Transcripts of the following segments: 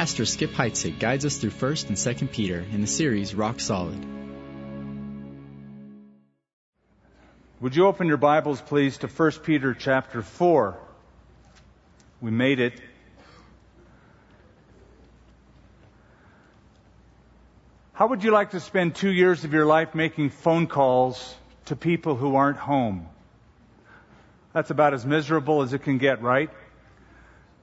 Pastor Skip Heitzig guides us through 1st and 2nd Peter in the series Rock Solid. Would you open your Bibles, please, to 1 Peter chapter 4? We made it. How would you like to spend two years of your life making phone calls to people who aren't home? That's about as miserable as it can get, right?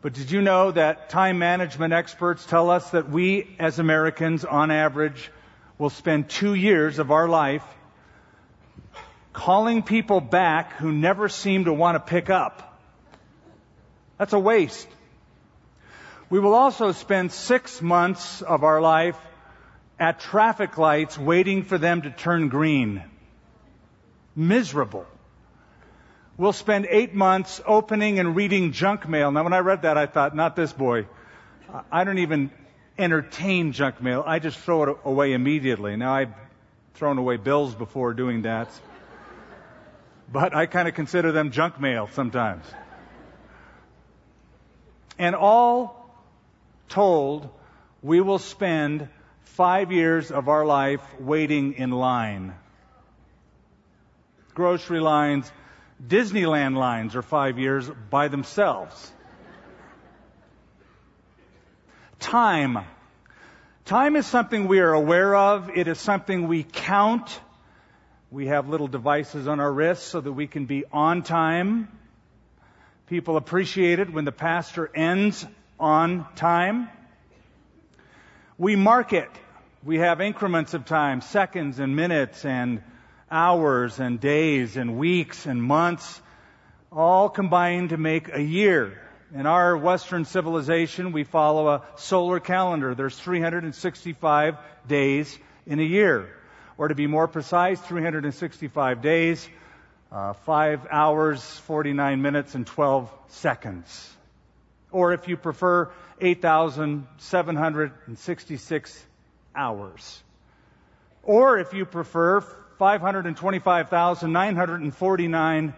But did you know that time management experts tell us that we as Americans, on average, will spend two years of our life calling people back who never seem to want to pick up? That's a waste. We will also spend six months of our life at traffic lights waiting for them to turn green. Miserable. We'll spend eight months opening and reading junk mail. Now, when I read that, I thought, not this boy. I don't even entertain junk mail. I just throw it away immediately. Now, I've thrown away bills before doing that. But I kind of consider them junk mail sometimes. And all told, we will spend five years of our life waiting in line. Grocery lines, Disneyland lines are five years by themselves. Time. Time is something we are aware of. It is something we count. We have little devices on our wrists so that we can be on time. People appreciate it when the pastor ends on time. We mark it. We have increments of time, seconds and minutes and hours and days and weeks and months, all combined to make a year. In our Western civilization, we follow a solar calendar. There's 365 days in a year. Or to be more precise, 365 days, uh, 5 hours, 49 minutes, and 12 seconds. Or if you prefer, 8,766 hours. Or if you prefer, 525,949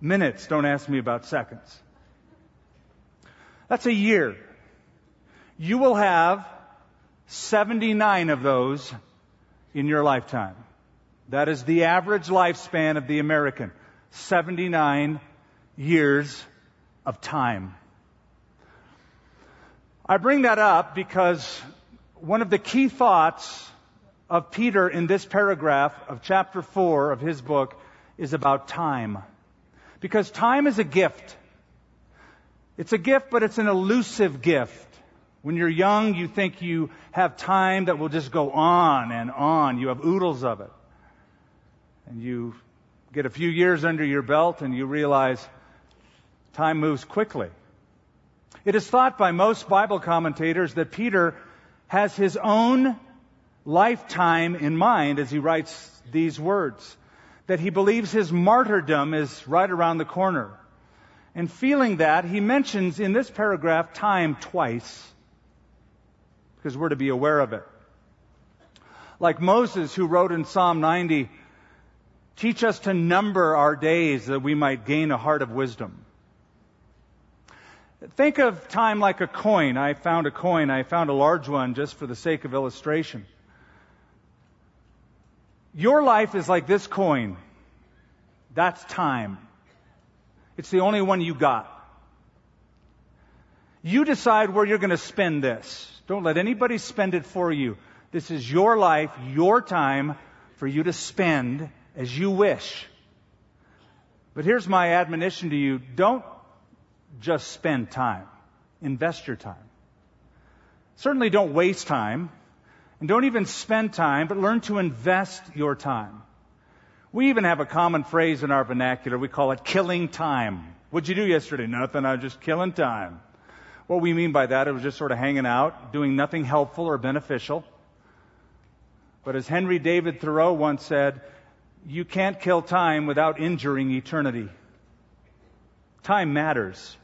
minutes. Don't ask me about seconds. That's a year. You will have 79 of those in your lifetime. That is the average lifespan of the American. 79 years of time. I bring that up because one of the key thoughts of Peter in this paragraph of chapter 4 of his book is about time. Because time is a gift. It's a gift, but it's an elusive gift. When you're young, you think you have time that will just go on and on. You have oodles of it. And you get a few years under your belt and you realize time moves quickly. It is thought by most Bible commentators that Peter has his own lifetime in mind as he writes these words. That he believes his martyrdom is right around the corner. And feeling that, he mentions in this paragraph time twice. Because we're to be aware of it. Like Moses, who wrote in Psalm 90, teach us to number our days that we might gain a heart of wisdom. Think of time like a coin. I found a coin. I found a large one just for the sake of illustration. Your life is like this coin. That's time. It's the only one you got. You decide where you're going to spend this. Don't let anybody spend it for you. This is your life, your time for you to spend as you wish. But here's my admonition to you. Don't just spend time. Invest your time. Certainly don't waste time. And don't even spend time, but learn to invest your time. We even have a common phrase in our vernacular. We call it killing time. What'd you do yesterday? Nothing. I was just killing time. What we mean by that, it was just sort of hanging out, doing nothing helpful or beneficial. But as Henry David Thoreau once said, you can't kill time without injuring eternity. Time matters.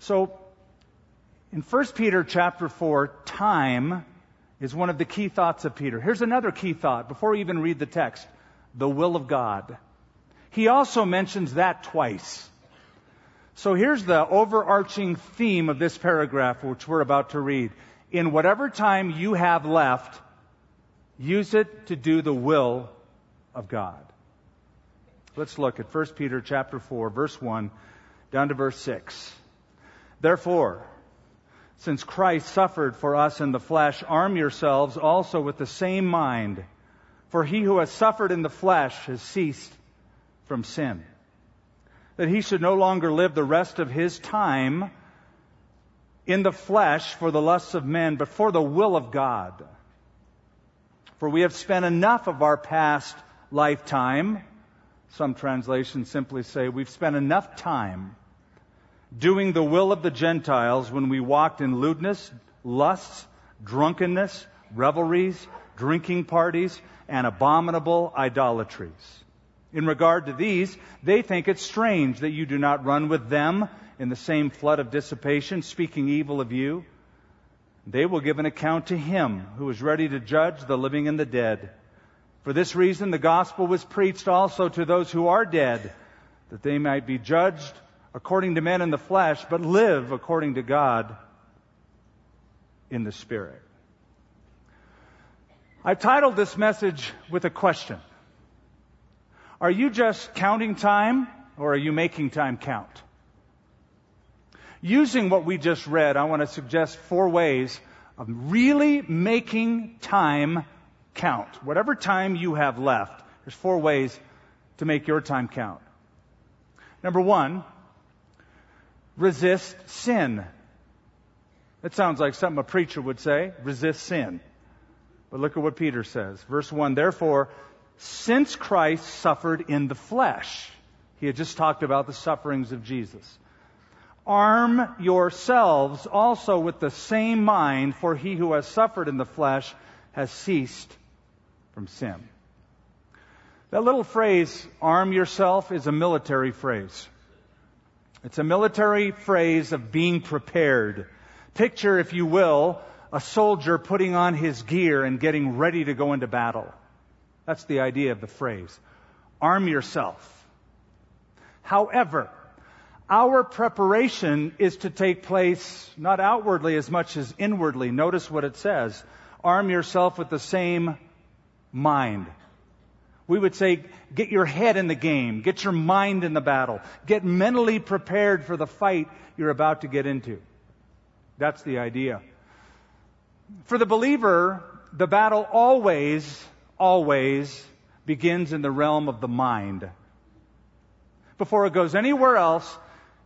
So, in 1 Peter chapter 4, time is one of the key thoughts of Peter. Here's another key thought before we even read the text the will of God. He also mentions that twice. So here's the overarching theme of this paragraph, which we're about to read. In whatever time you have left, use it to do the will of God. Let's look at 1 Peter chapter 4, verse 1 down to verse 6. Therefore, since Christ suffered for us in the flesh, arm yourselves also with the same mind. For he who has suffered in the flesh has ceased from sin. That he should no longer live the rest of his time in the flesh for the lusts of men, but for the will of God. For we have spent enough of our past lifetime. Some translations simply say we've spent enough time doing the will of the Gentiles when we walked in lewdness, lusts, drunkenness, revelries, drinking parties, and abominable idolatries. In regard to these, they think it strange that you do not run with them in the same flood of dissipation, speaking evil of you. They will give an account to him who is ready to judge the living and the dead. For this reason, the gospel was preached also to those who are dead, that they might be judged according to men in the flesh, but live according to God in the Spirit. I've titled this message with a question. Are you just counting time or are you making time count? Using what we just read, I want to suggest four ways of really making time count. Whatever time you have left, there's four ways to make your time count. Number one, resist sin. That sounds like something a preacher would say. Resist sin. But look at what Peter says. Verse 1 Therefore, since Christ suffered in the flesh, he had just talked about the sufferings of Jesus. Arm yourselves also with the same mind, for he who has suffered in the flesh has ceased from sin. That little phrase, arm yourself, is a military phrase. It's a military phrase of being prepared. Picture, if you will, a soldier putting on his gear and getting ready to go into battle. That's the idea of the phrase. Arm yourself. However, our preparation is to take place not outwardly as much as inwardly. Notice what it says. Arm yourself with the same mind. We would say, get your head in the game, get your mind in the battle, get mentally prepared for the fight you're about to get into. That's the idea. For the believer, the battle always, always begins in the realm of the mind. Before it goes anywhere else,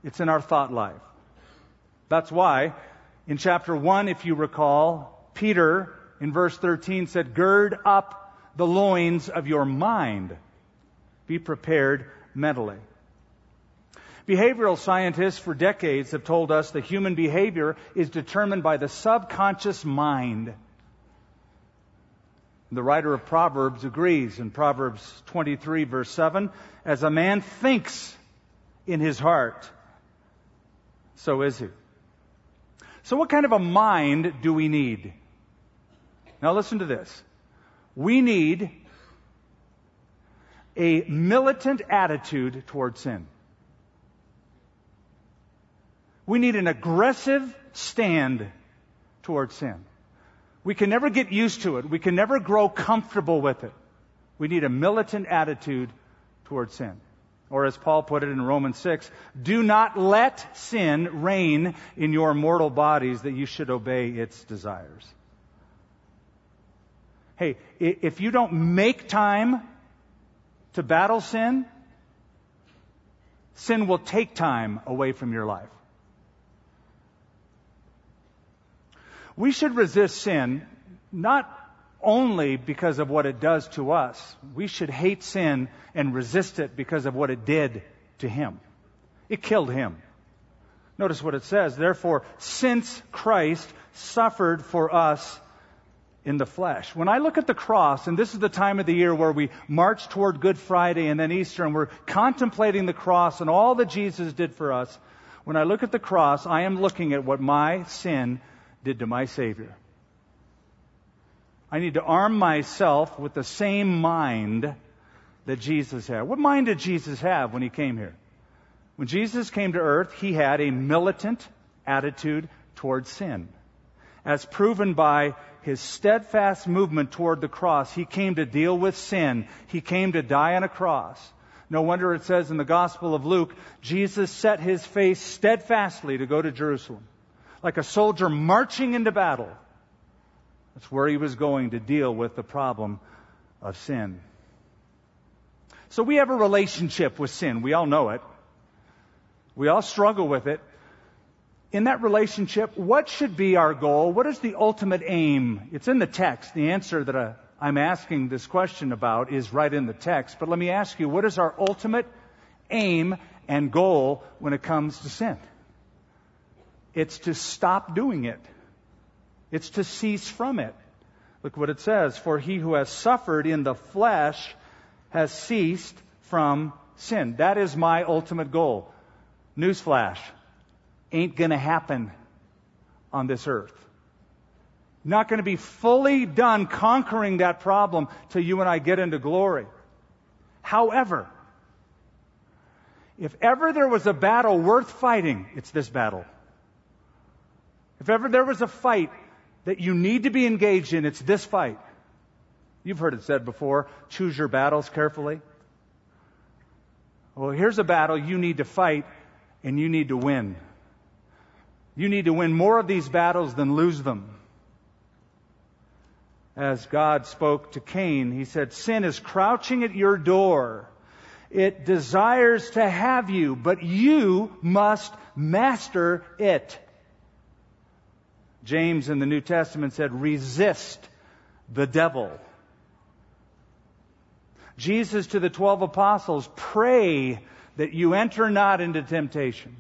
it's in our thought life. That's why in chapter 1, if you recall, Peter in verse 13 said, Gird up the loins of your mind. Be prepared mentally. Behavioral scientists for decades have told us that human behavior is determined by the subconscious mind. The writer of Proverbs agrees in Proverbs 23 verse 7, as a man thinks in his heart, so is he. So what kind of a mind do we need? Now listen to this. We need a militant attitude toward sin. We need an aggressive stand toward sin. We can never get used to it. We can never grow comfortable with it. We need a militant attitude toward sin. Or as Paul put it in Romans 6, do not let sin reign in your mortal bodies that you should obey its desires hey, if you don't make time to battle sin, sin will take time away from your life. We should resist sin not only because of what it does to us. We should hate sin and resist it because of what it did to him. It killed him. Notice what it says. Therefore, since Christ suffered for us in the flesh. When I look at the cross, and this is the time of the year where we march toward Good Friday and then Easter, and we're contemplating the cross and all that Jesus did for us, when I look at the cross, I am looking at what my sin did to my Savior. I need to arm myself with the same mind that Jesus had. What mind did Jesus have when he came here? When Jesus came to earth, he had a militant attitude towards sin. As proven by his steadfast movement toward the cross, he came to deal with sin. He came to die on a cross. No wonder it says in the Gospel of Luke, Jesus set his face steadfastly to go to Jerusalem, like a soldier marching into battle. That's where he was going to deal with the problem of sin. So we have a relationship with sin. We all know it. We all struggle with it. In that relationship, what should be our goal? What is the ultimate aim? It's in the text. The answer that uh, I'm asking this question about is right in the text. But let me ask you, what is our ultimate aim and goal when it comes to sin? It's to stop doing it. It's to cease from it. Look what it says. For he who has suffered in the flesh has ceased from sin. That is my ultimate goal. Newsflash. Ain't gonna happen on this earth. Not gonna be fully done conquering that problem till you and I get into glory. However, if ever there was a battle worth fighting, it's this battle. If ever there was a fight that you need to be engaged in, it's this fight. You've heard it said before choose your battles carefully. Well, here's a battle you need to fight and you need to win. You need to win more of these battles than lose them. As God spoke to Cain, he said, Sin is crouching at your door. It desires to have you, but you must master it. James in the New Testament said, resist the devil. Jesus to the twelve apostles, pray that you enter not into temptation.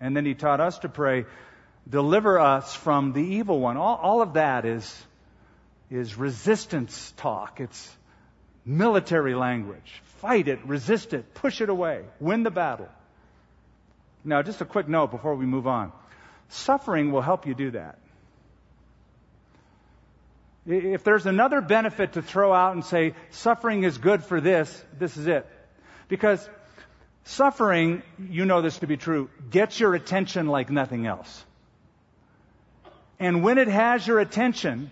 And then he taught us to pray, deliver us from the evil one. All, all of that is, is resistance talk. It's military language. Fight it, resist it, push it away, win the battle. Now, just a quick note before we move on. Suffering will help you do that. If there's another benefit to throw out and say, suffering is good for this, this is it. Because suffering, you know this to be true, gets your attention like nothing else. And when it has your attention,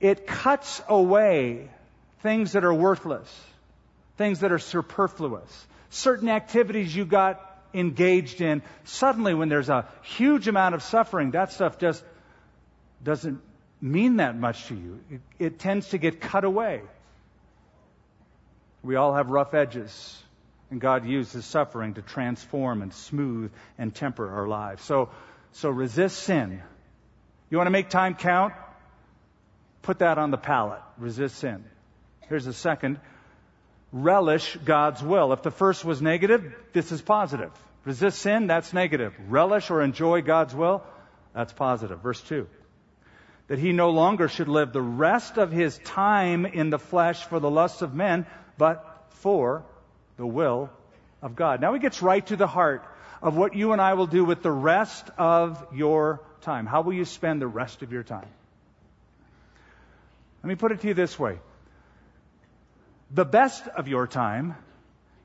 it cuts away things that are worthless, things that are superfluous, certain activities you got engaged in, suddenly when there's a huge amount of suffering, that stuff just doesn't mean that much to you. It, it tends to get cut away. We all have rough edges, and God uses suffering to transform and smooth and temper our lives. So, so resist sin. You want to make time count? Put that on the palette. Resist sin. Here's a second relish God's will. If the first was negative, this is positive. Resist sin, that's negative. Relish or enjoy God's will, that's positive. Verse 2. That he no longer should live the rest of his time in the flesh for the lusts of men, but for the will of God. Now he gets right to the heart of what you and I will do with the rest of your time. How will you spend the rest of your time? Let me put it to you this way. The best of your time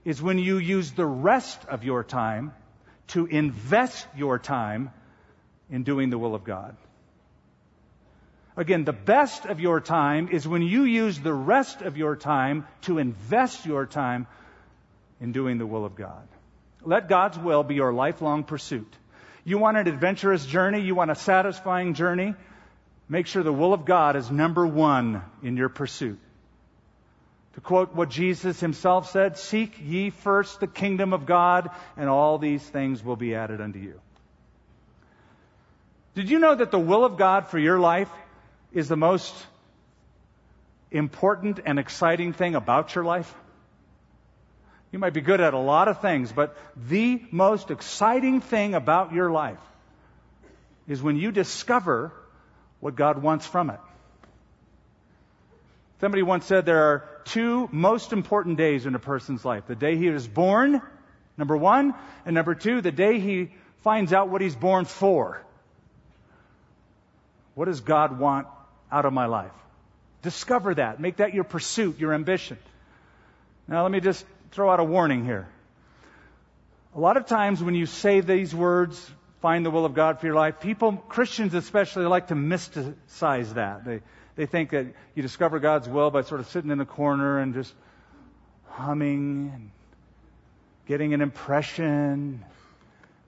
is when you use the rest of your time to invest your time in doing the will of God. Again, the best of your time is when you use the rest of your time to invest your time in doing the will of God. Let God's will be your lifelong pursuit. You want an adventurous journey? You want a satisfying journey? Make sure the will of God is number one in your pursuit. To quote what Jesus himself said, Seek ye first the kingdom of God, and all these things will be added unto you. Did you know that the will of God for your life is the most important and exciting thing about your life? You might be good at a lot of things, but the most exciting thing about your life is when you discover what God wants from it. Somebody once said there are two most important days in a person's life. The day he is born, number one, and number two, the day he finds out what he's born for. What does God want out of my life? Discover that. Make that your pursuit, your ambition. Now let me just throw out a warning here. A lot of times when you say these words, find the will of God for your life, people, Christians especially, like to mysticize that. They, they think that you discover God's will by sort of sitting in a corner and just humming and getting an impression.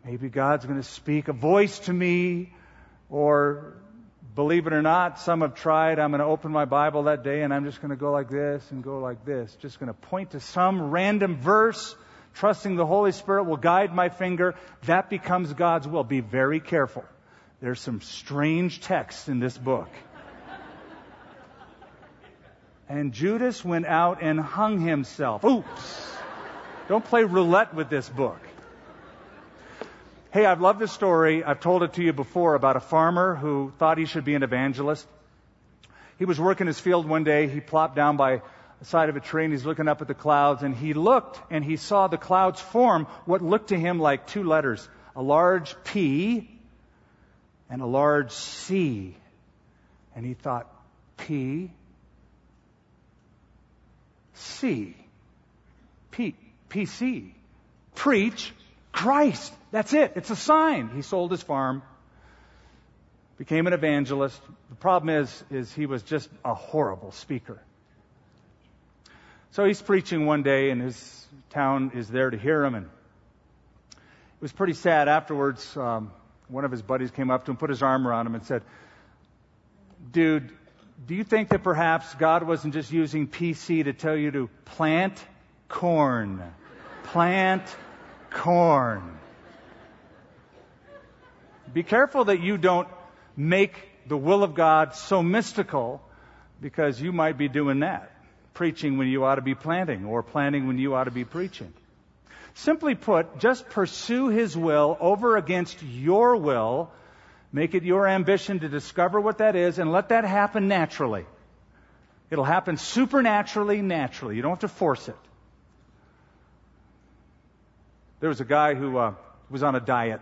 Maybe God's going to speak a voice to me, or believe it or not, some have tried. I'm going to open my Bible that day and I'm just going to go like this and go like this. Just going to point to some random verse, trusting the Holy Spirit will guide my finger. That becomes God's will. Be very careful. There's some strange texts in this book. And Judas went out and hung himself. Oops. Don't play roulette with this book. Hey, I've loved this story. I've told it to you before about a farmer who thought he should be an evangelist. He was working his field one day. He plopped down by the side of a tree and he's looking up at the clouds and he looked and he saw the clouds form what looked to him like two letters, a large P and a large C. And he thought, P, C, P, PC. Preach Christ. That's it. It's a sign. He sold his farm, became an evangelist. The problem is, is he was just a horrible speaker. So he's preaching one day and his town is there to hear him and it was pretty sad afterwards. Um, one of his buddies came up to him, put his arm around him and said, dude, do you think that perhaps God wasn't just using PC to tell you to plant corn? plant corn. Be careful that you don't make the will of God so mystical because you might be doing that. Preaching when you ought to be planting or planting when you ought to be preaching. Simply put, just pursue His will over against your will. Make it your ambition to discover what that is and let that happen naturally. It'll happen supernaturally, naturally. You don't have to force it. There was a guy who uh, was on a diet.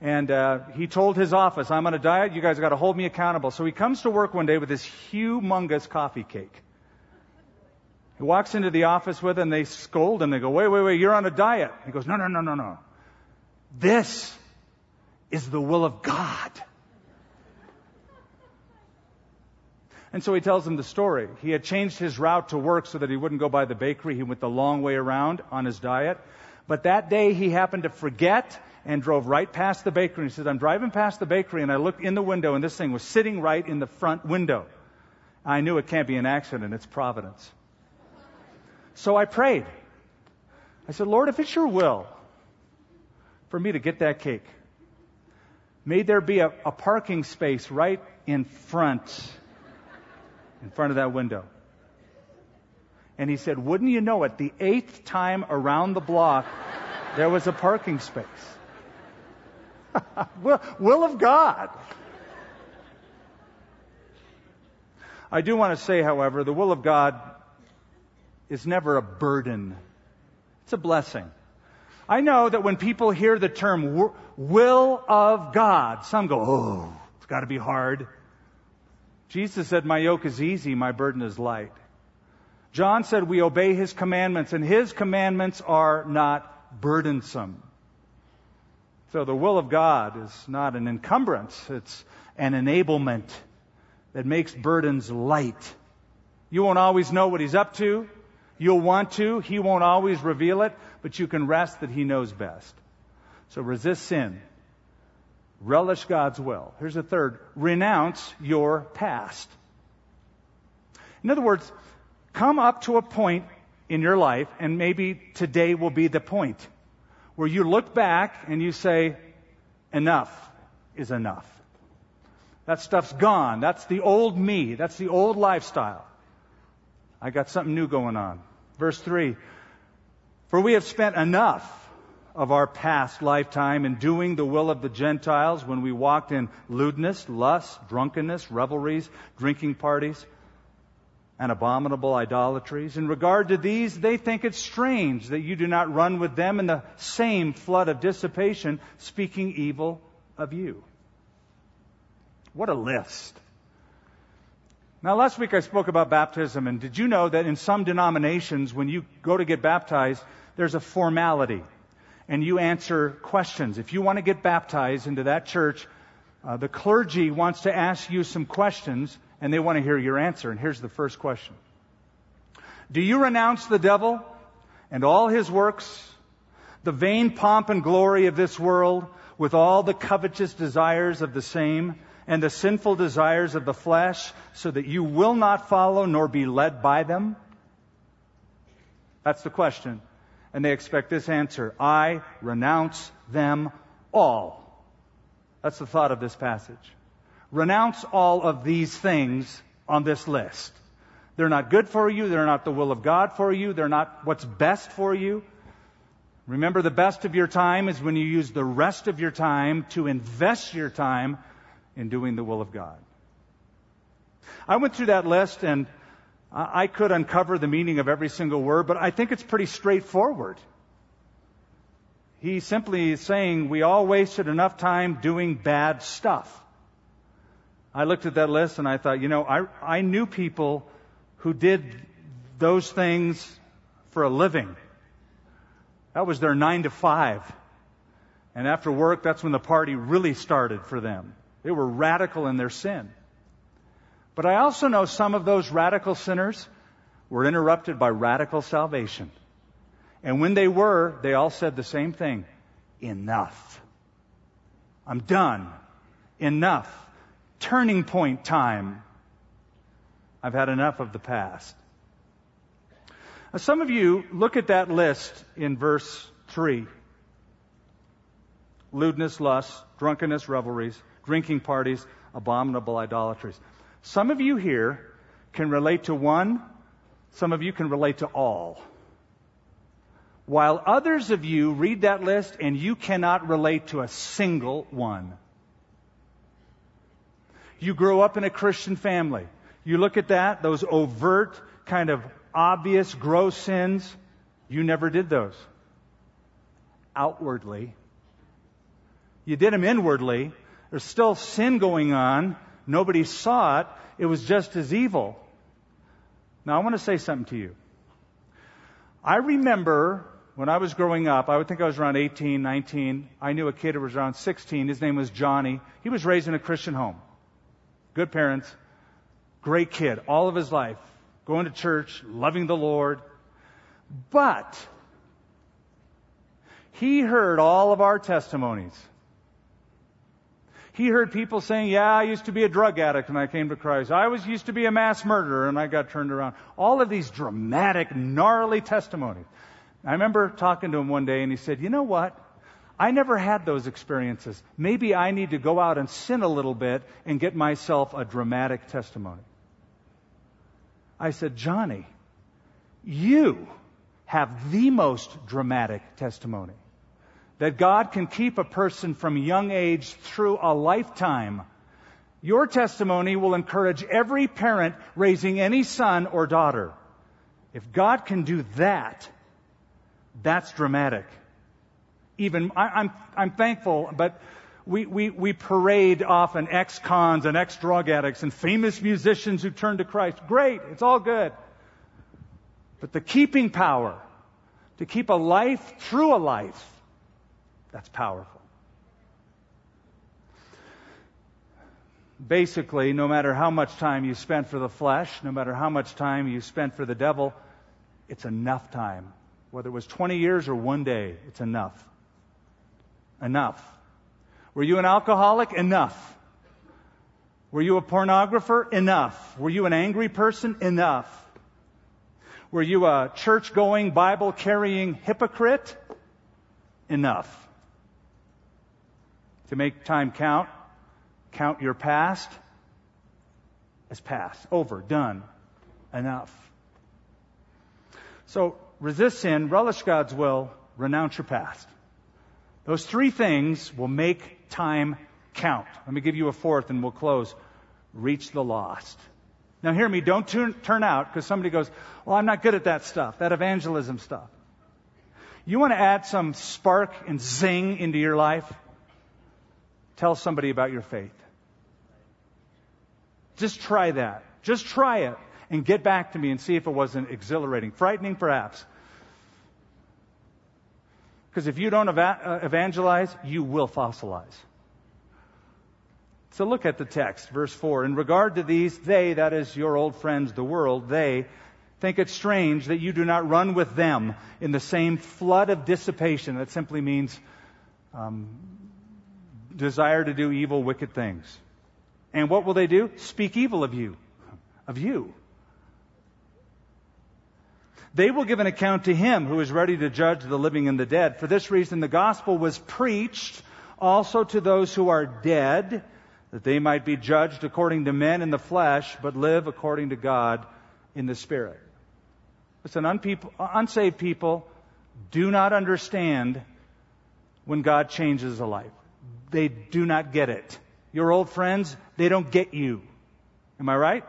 And uh, he told his office, I'm on a diet, you guys got to hold me accountable. So he comes to work one day with this humongous coffee cake. He walks into the office with it and they scold him. They go, wait, wait, wait, you're on a diet. He goes, no, no, no, no, no. This is the will of God. And so he tells them the story. He had changed his route to work so that he wouldn't go by the bakery. He went the long way around on his diet. But that day he happened to forget and drove right past the bakery. He says, I'm driving past the bakery and I looked in the window and this thing was sitting right in the front window. I knew it can't be an accident. It's providence. So I prayed. I said, Lord, if it's your will for me to get that cake, may there be a, a parking space right in front, in front of that window. And he said, Wouldn't you know it? The eighth time around the block, there was a parking space. will, will of God. I do want to say, however, the will of God is never a burden. It's a blessing. I know that when people hear the term will of God, some go, oh, it's got to be hard. Jesus said, my yoke is easy, my burden is light. John said we obey his commandments, and his commandments are not burdensome. So the will of God is not an encumbrance, it's an enablement that makes burdens light. You won't always know what he's up to. You'll want to. He won't always reveal it, but you can rest that he knows best. So resist sin. Relish God's will. Here's the third. Renounce your past. In other words, come up to a point in your life, and maybe today will be the point, where you look back and you say, enough is enough. That stuff's gone. That's the old me. That's the old lifestyle. I got something new going on. Verse 3 For we have spent enough of our past lifetime in doing the will of the Gentiles when we walked in lewdness, lust, drunkenness, revelries, drinking parties and abominable idolatries. In regard to these, they think it strange that you do not run with them in the same flood of dissipation, speaking evil of you. What a list. Now, last week I spoke about baptism, and did you know that in some denominations, when you go to get baptized, there's a formality. and you answer questions. If you want to get baptized into that church, uh, the clergy wants to ask you some questions and they want to hear your answer. And here's the first question. Do you renounce the devil and all his works, the vain pomp and glory of this world, with all the covetous desires of the same, and the sinful desires of the flesh, so that you will not follow nor be led by them? That's the question. And they expect this answer I renounce them all. That's the thought of this passage. Renounce all of these things on this list. They're not good for you. They're not the will of God for you. They're not what's best for you. Remember, the best of your time is when you use the rest of your time to invest your time in doing the will of God. I went through that list and I could uncover the meaning of every single word, but I think it's pretty straightforward. He simply saying we all wasted enough time doing bad stuff. I looked at that list and I thought, you know, I, I knew people who did those things for a living. That was their nine to five. And after work, that's when the party really started for them. They were radical in their sin. But I also know some of those radical sinners were interrupted by radical salvation. And when they were, they all said the same thing enough. I'm done. Enough. Turning point time. I've had enough of the past. Now, some of you look at that list in verse 3 lewdness, lust, drunkenness, revelries, drinking parties, abominable idolatries. Some of you here can relate to one, some of you can relate to all. While others of you read that list and you cannot relate to a single one. You grow up in a Christian family. You look at that, those overt, kind of obvious, gross sins. You never did those. Outwardly. You did them inwardly. There's still sin going on. Nobody saw it. It was just as evil. Now, I want to say something to you. I remember when I was growing up, I would think I was around 18, 19. I knew a kid who was around 16. His name was Johnny. He was raised in a Christian home. Good parents. Great kid. All of his life. Going to church, loving the Lord. But, he heard all of our testimonies. He heard people saying, yeah, I used to be a drug addict and I came to Christ. I was used to be a mass murderer and I got turned around. All of these dramatic, gnarly testimonies. I remember talking to him one day and he said, you know what? I never had those experiences. Maybe I need to go out and sin a little bit and get myself a dramatic testimony. I said, Johnny, you have the most dramatic testimony that God can keep a person from young age through a lifetime. Your testimony will encourage every parent raising any son or daughter. If God can do that, that's dramatic. Even, I, am I'm, I'm thankful, but we, we, we parade often ex-cons and ex-drug addicts and famous musicians who turn to Christ. Great, it's all good. But the keeping power to keep a life through a life that's powerful. Basically, no matter how much time you spent for the flesh, no matter how much time you spent for the devil, it's enough time. Whether it was 20 years or one day, it's enough. Enough. Were you an alcoholic? Enough. Were you a pornographer? Enough. Were you an angry person? Enough. Were you a church going, Bible carrying hypocrite? Enough to make time count. Count your past as past, over, done, enough. So resist sin, relish God's will, renounce your past. Those three things will make time count. Let me give you a fourth and we'll close. Reach the lost. Now hear me, don't turn, turn out because somebody goes, well, I'm not good at that stuff, that evangelism stuff. You want to add some spark and zing into your life? Tell somebody about your faith. Just try that. Just try it and get back to me and see if it wasn't exhilarating. Frightening, perhaps. Because if you don't uh, evangelize, you will fossilize. So look at the text, verse 4. In regard to these, they, that is your old friends, the world, they think it strange that you do not run with them in the same flood of dissipation. That simply means um, desire to do evil, wicked things. And what will they do? Speak evil of you. Of you. They will give an account to him who is ready to judge the living and the dead. For this reason, the gospel was preached also to those who are dead that they might be judged according to men in the flesh, but live according to God in the Spirit. Listen, unsaved people do not understand when God changes a life. They do not get it. Your old friends, they don't get you. Am I right?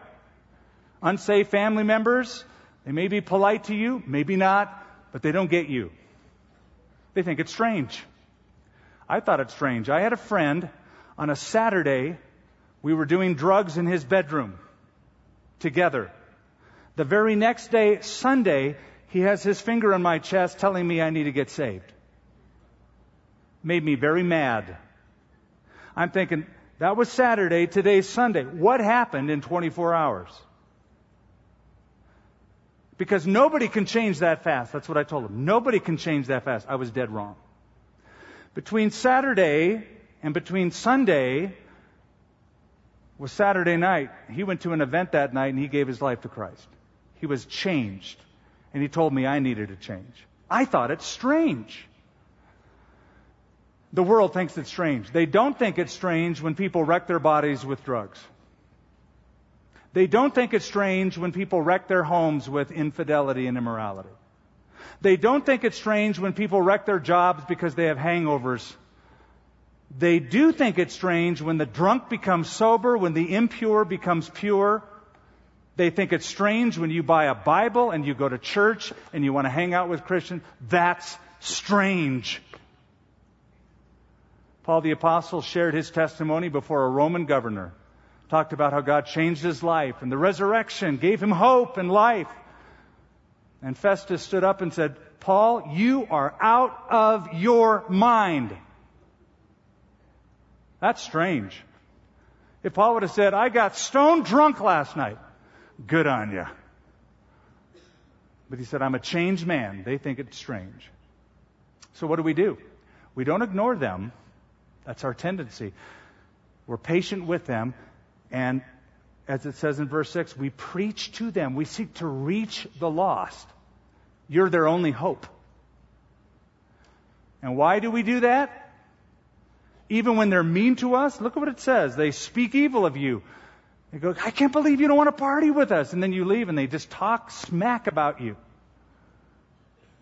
Unsaved family members, they may be polite to you, maybe not, but they don't get you. They think it's strange. I thought it strange. I had a friend on a Saturday, we were doing drugs in his bedroom together. The very next day, Sunday, he has his finger on my chest telling me I need to get saved. Made me very mad. I'm thinking, that was Saturday, today's Sunday. What happened in 24 hours? Because nobody can change that fast. That's what I told him. Nobody can change that fast. I was dead wrong. Between Saturday and between Sunday was Saturday night. He went to an event that night and he gave his life to Christ. He was changed. And he told me I needed a change. I thought it strange. The world thinks it's strange. They don't think it's strange when people wreck their bodies with drugs. They don't think it's strange when people wreck their homes with infidelity and immorality. They don't think it's strange when people wreck their jobs because they have hangovers they do think it's strange when the drunk becomes sober, when the impure becomes pure. They think it's strange when you buy a Bible and you go to church and you want to hang out with Christians. That's strange. Paul the Apostle shared his testimony before a Roman governor, talked about how God changed his life and the resurrection gave him hope and life. And Festus stood up and said, Paul, you are out of your mind. That's strange. If Paul would have said, I got stone drunk last night, good on you. But he said, I'm a changed man. They think it's strange. So what do we do? We don't ignore them. That's our tendency. We're patient with them. And as it says in verse 6, we preach to them. We seek to reach the lost. You're their only hope. And why do we do that? even when they're mean to us, look at what it says. They speak evil of you. They go, I can't believe you don't want to party with us. And then you leave and they just talk smack about you.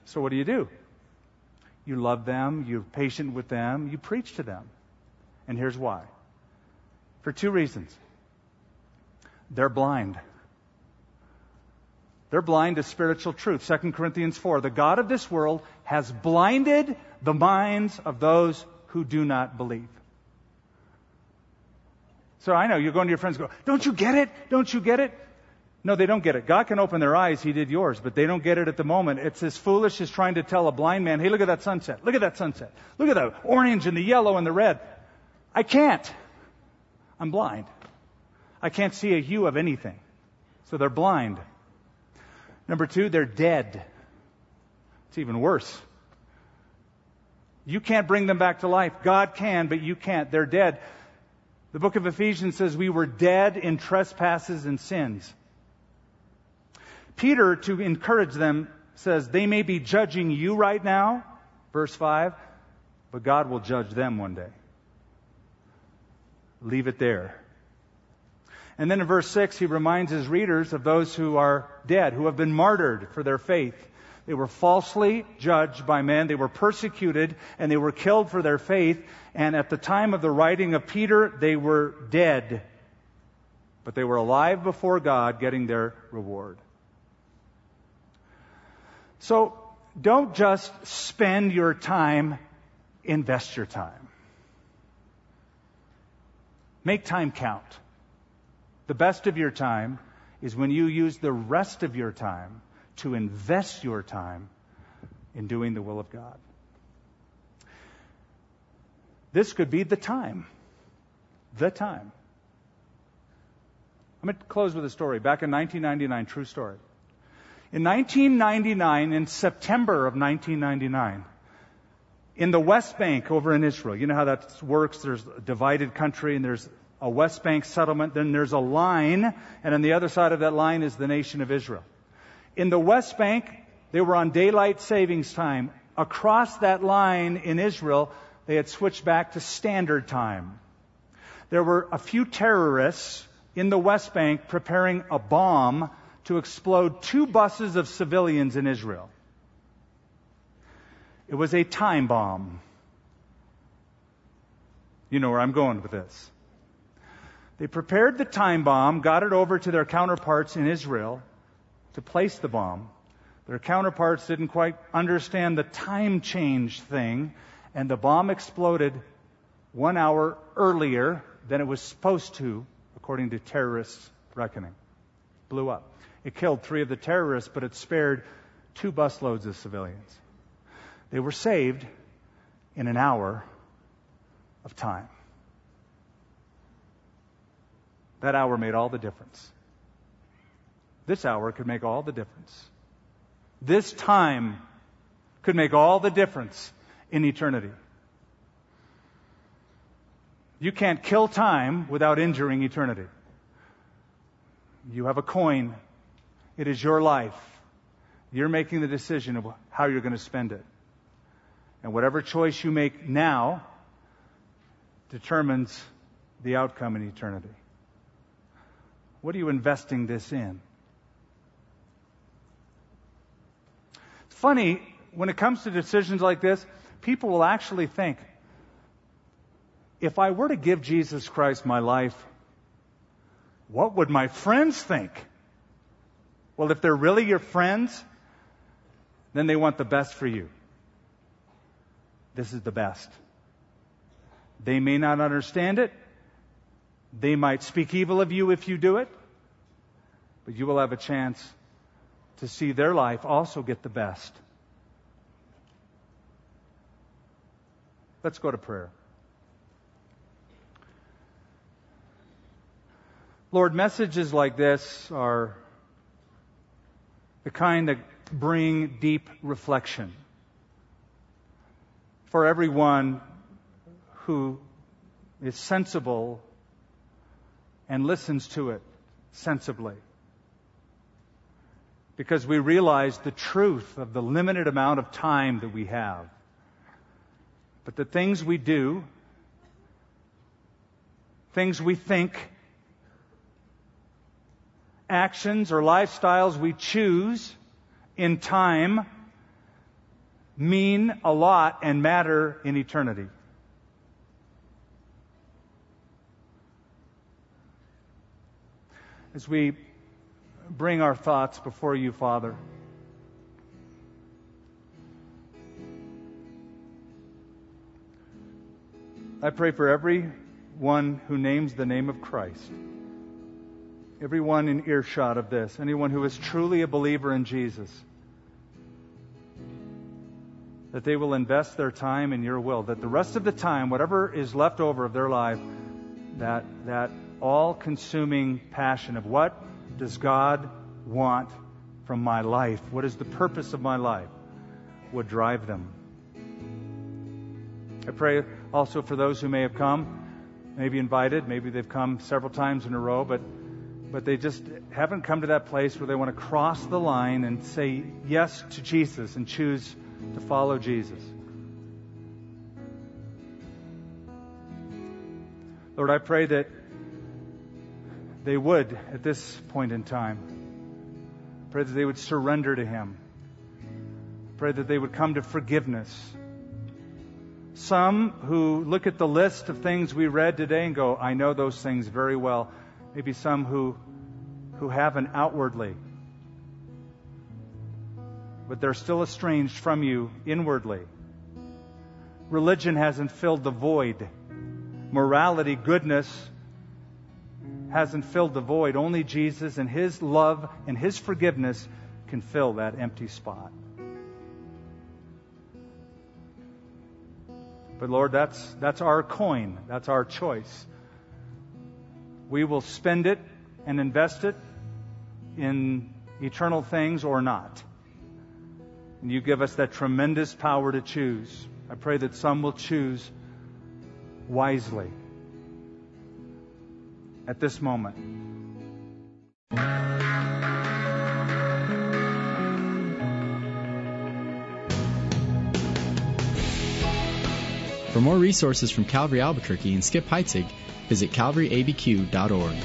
So what do you do? You love them, you're patient with them, you preach to them. And here's why. For two reasons. They're blind. They're blind to spiritual truth. 2 Corinthians 4. The God of this world has blinded the minds of those who do not believe. So I know you're going to your friends go, don't you get it? Don't you get it? No, they don't get it. God can open their eyes. He did yours, but they don't get it at the moment. It's as foolish as trying to tell a blind man, hey, look at that sunset. Look at that sunset. Look at the orange and the yellow and the red. I can't. I'm blind. I can't see a hue of anything. So they're blind. Number two, they're dead. It's even worse. You can't bring them back to life. God can, but you can't. They're dead. The book of Ephesians says we were dead in trespasses and sins. Peter, to encourage them, says they may be judging you right now, verse 5, but God will judge them one day. Leave it there. And then in verse 6, he reminds his readers of those who are dead, who have been martyred for their faith. They were falsely judged by men. They were persecuted and they were killed for their faith. And at the time of the writing of Peter, they were dead. But they were alive before God, getting their reward. So don't just spend your time, invest your time. Make time count. The best of your time is when you use the rest of your time to invest your time in doing the will of God. This could be the time. The time. I'm going to close with a story. Back in 1999, true story. In 1999, in September of 1999, in the West Bank over in Israel, you know how that works. There's a divided country and there's a West Bank settlement. Then there's a line, and on the other side of that line is the nation of Israel. In the West Bank, they were on daylight savings time. Across that line in Israel, they had switched back to standard time. There were a few terrorists in the West Bank preparing a bomb to explode two buses of civilians in Israel. It was a time bomb. You know where I'm going with this. They prepared the time bomb, got it over to their counterparts in Israel to place the bomb. Their counterparts didn't quite understand the time change thing, and the bomb exploded one hour earlier than it was supposed to, according to terrorists' reckoning. Blew up. It killed three of the terrorists, but it spared two busloads of civilians. They were saved in an hour of time. That hour made all the difference. This hour could make all the difference. This time could make all the difference in eternity. You can't kill time without injuring eternity. You have a coin. It is your life. You're making the decision of how you're going to spend it. And whatever choice you make now determines the outcome in eternity. What are you investing this in? It's funny, when it comes to decisions like this, people will actually think, if I were to give Jesus Christ my life, what would my friends think? Well, if they're really your friends, then they want the best for you. This is the best. They may not understand it. They might speak evil of you if you do it. But you will have a chance to see their life also get the best. Let's go to prayer. Lord, messages like this are the kind that bring deep reflection for everyone who is sensible and listens to it sensibly. Because we realize the truth of the limited amount of time that we have. But the things we do, things we think, actions or lifestyles we choose in time mean a lot and matter in eternity. As we bring our thoughts before you, Father, I pray for everyone who names the name of Christ everyone in earshot of this, anyone who is truly a believer in Jesus, that they will invest their time in your will, that the rest of the time, whatever is left over of their life, that, that all consuming passion of what does God want from my life? What is the purpose of my life? Would drive them. I pray also for those who may have come, maybe invited, maybe they've come several times in a row, but but they just haven't come to that place where they want to cross the line and say yes to Jesus and choose to follow Jesus. Lord, I pray that they would at this point in time. Pray that they would surrender to Him. Pray that they would come to forgiveness. Some who look at the list of things we read today and go, I know those things very well maybe some who, who haven't outwardly, but they're still estranged from you inwardly. Religion hasn't filled the void. Morality, goodness hasn't filled the void. Only Jesus and His love and His forgiveness can fill that empty spot. But Lord, that's, that's our coin. That's our choice. We will spend it and invest it in eternal things or not. And you give us that tremendous power to choose. I pray that some will choose wisely at this moment. For more resources from Calvary Albuquerque and Skip Heitzig, visit calvaryabq.org.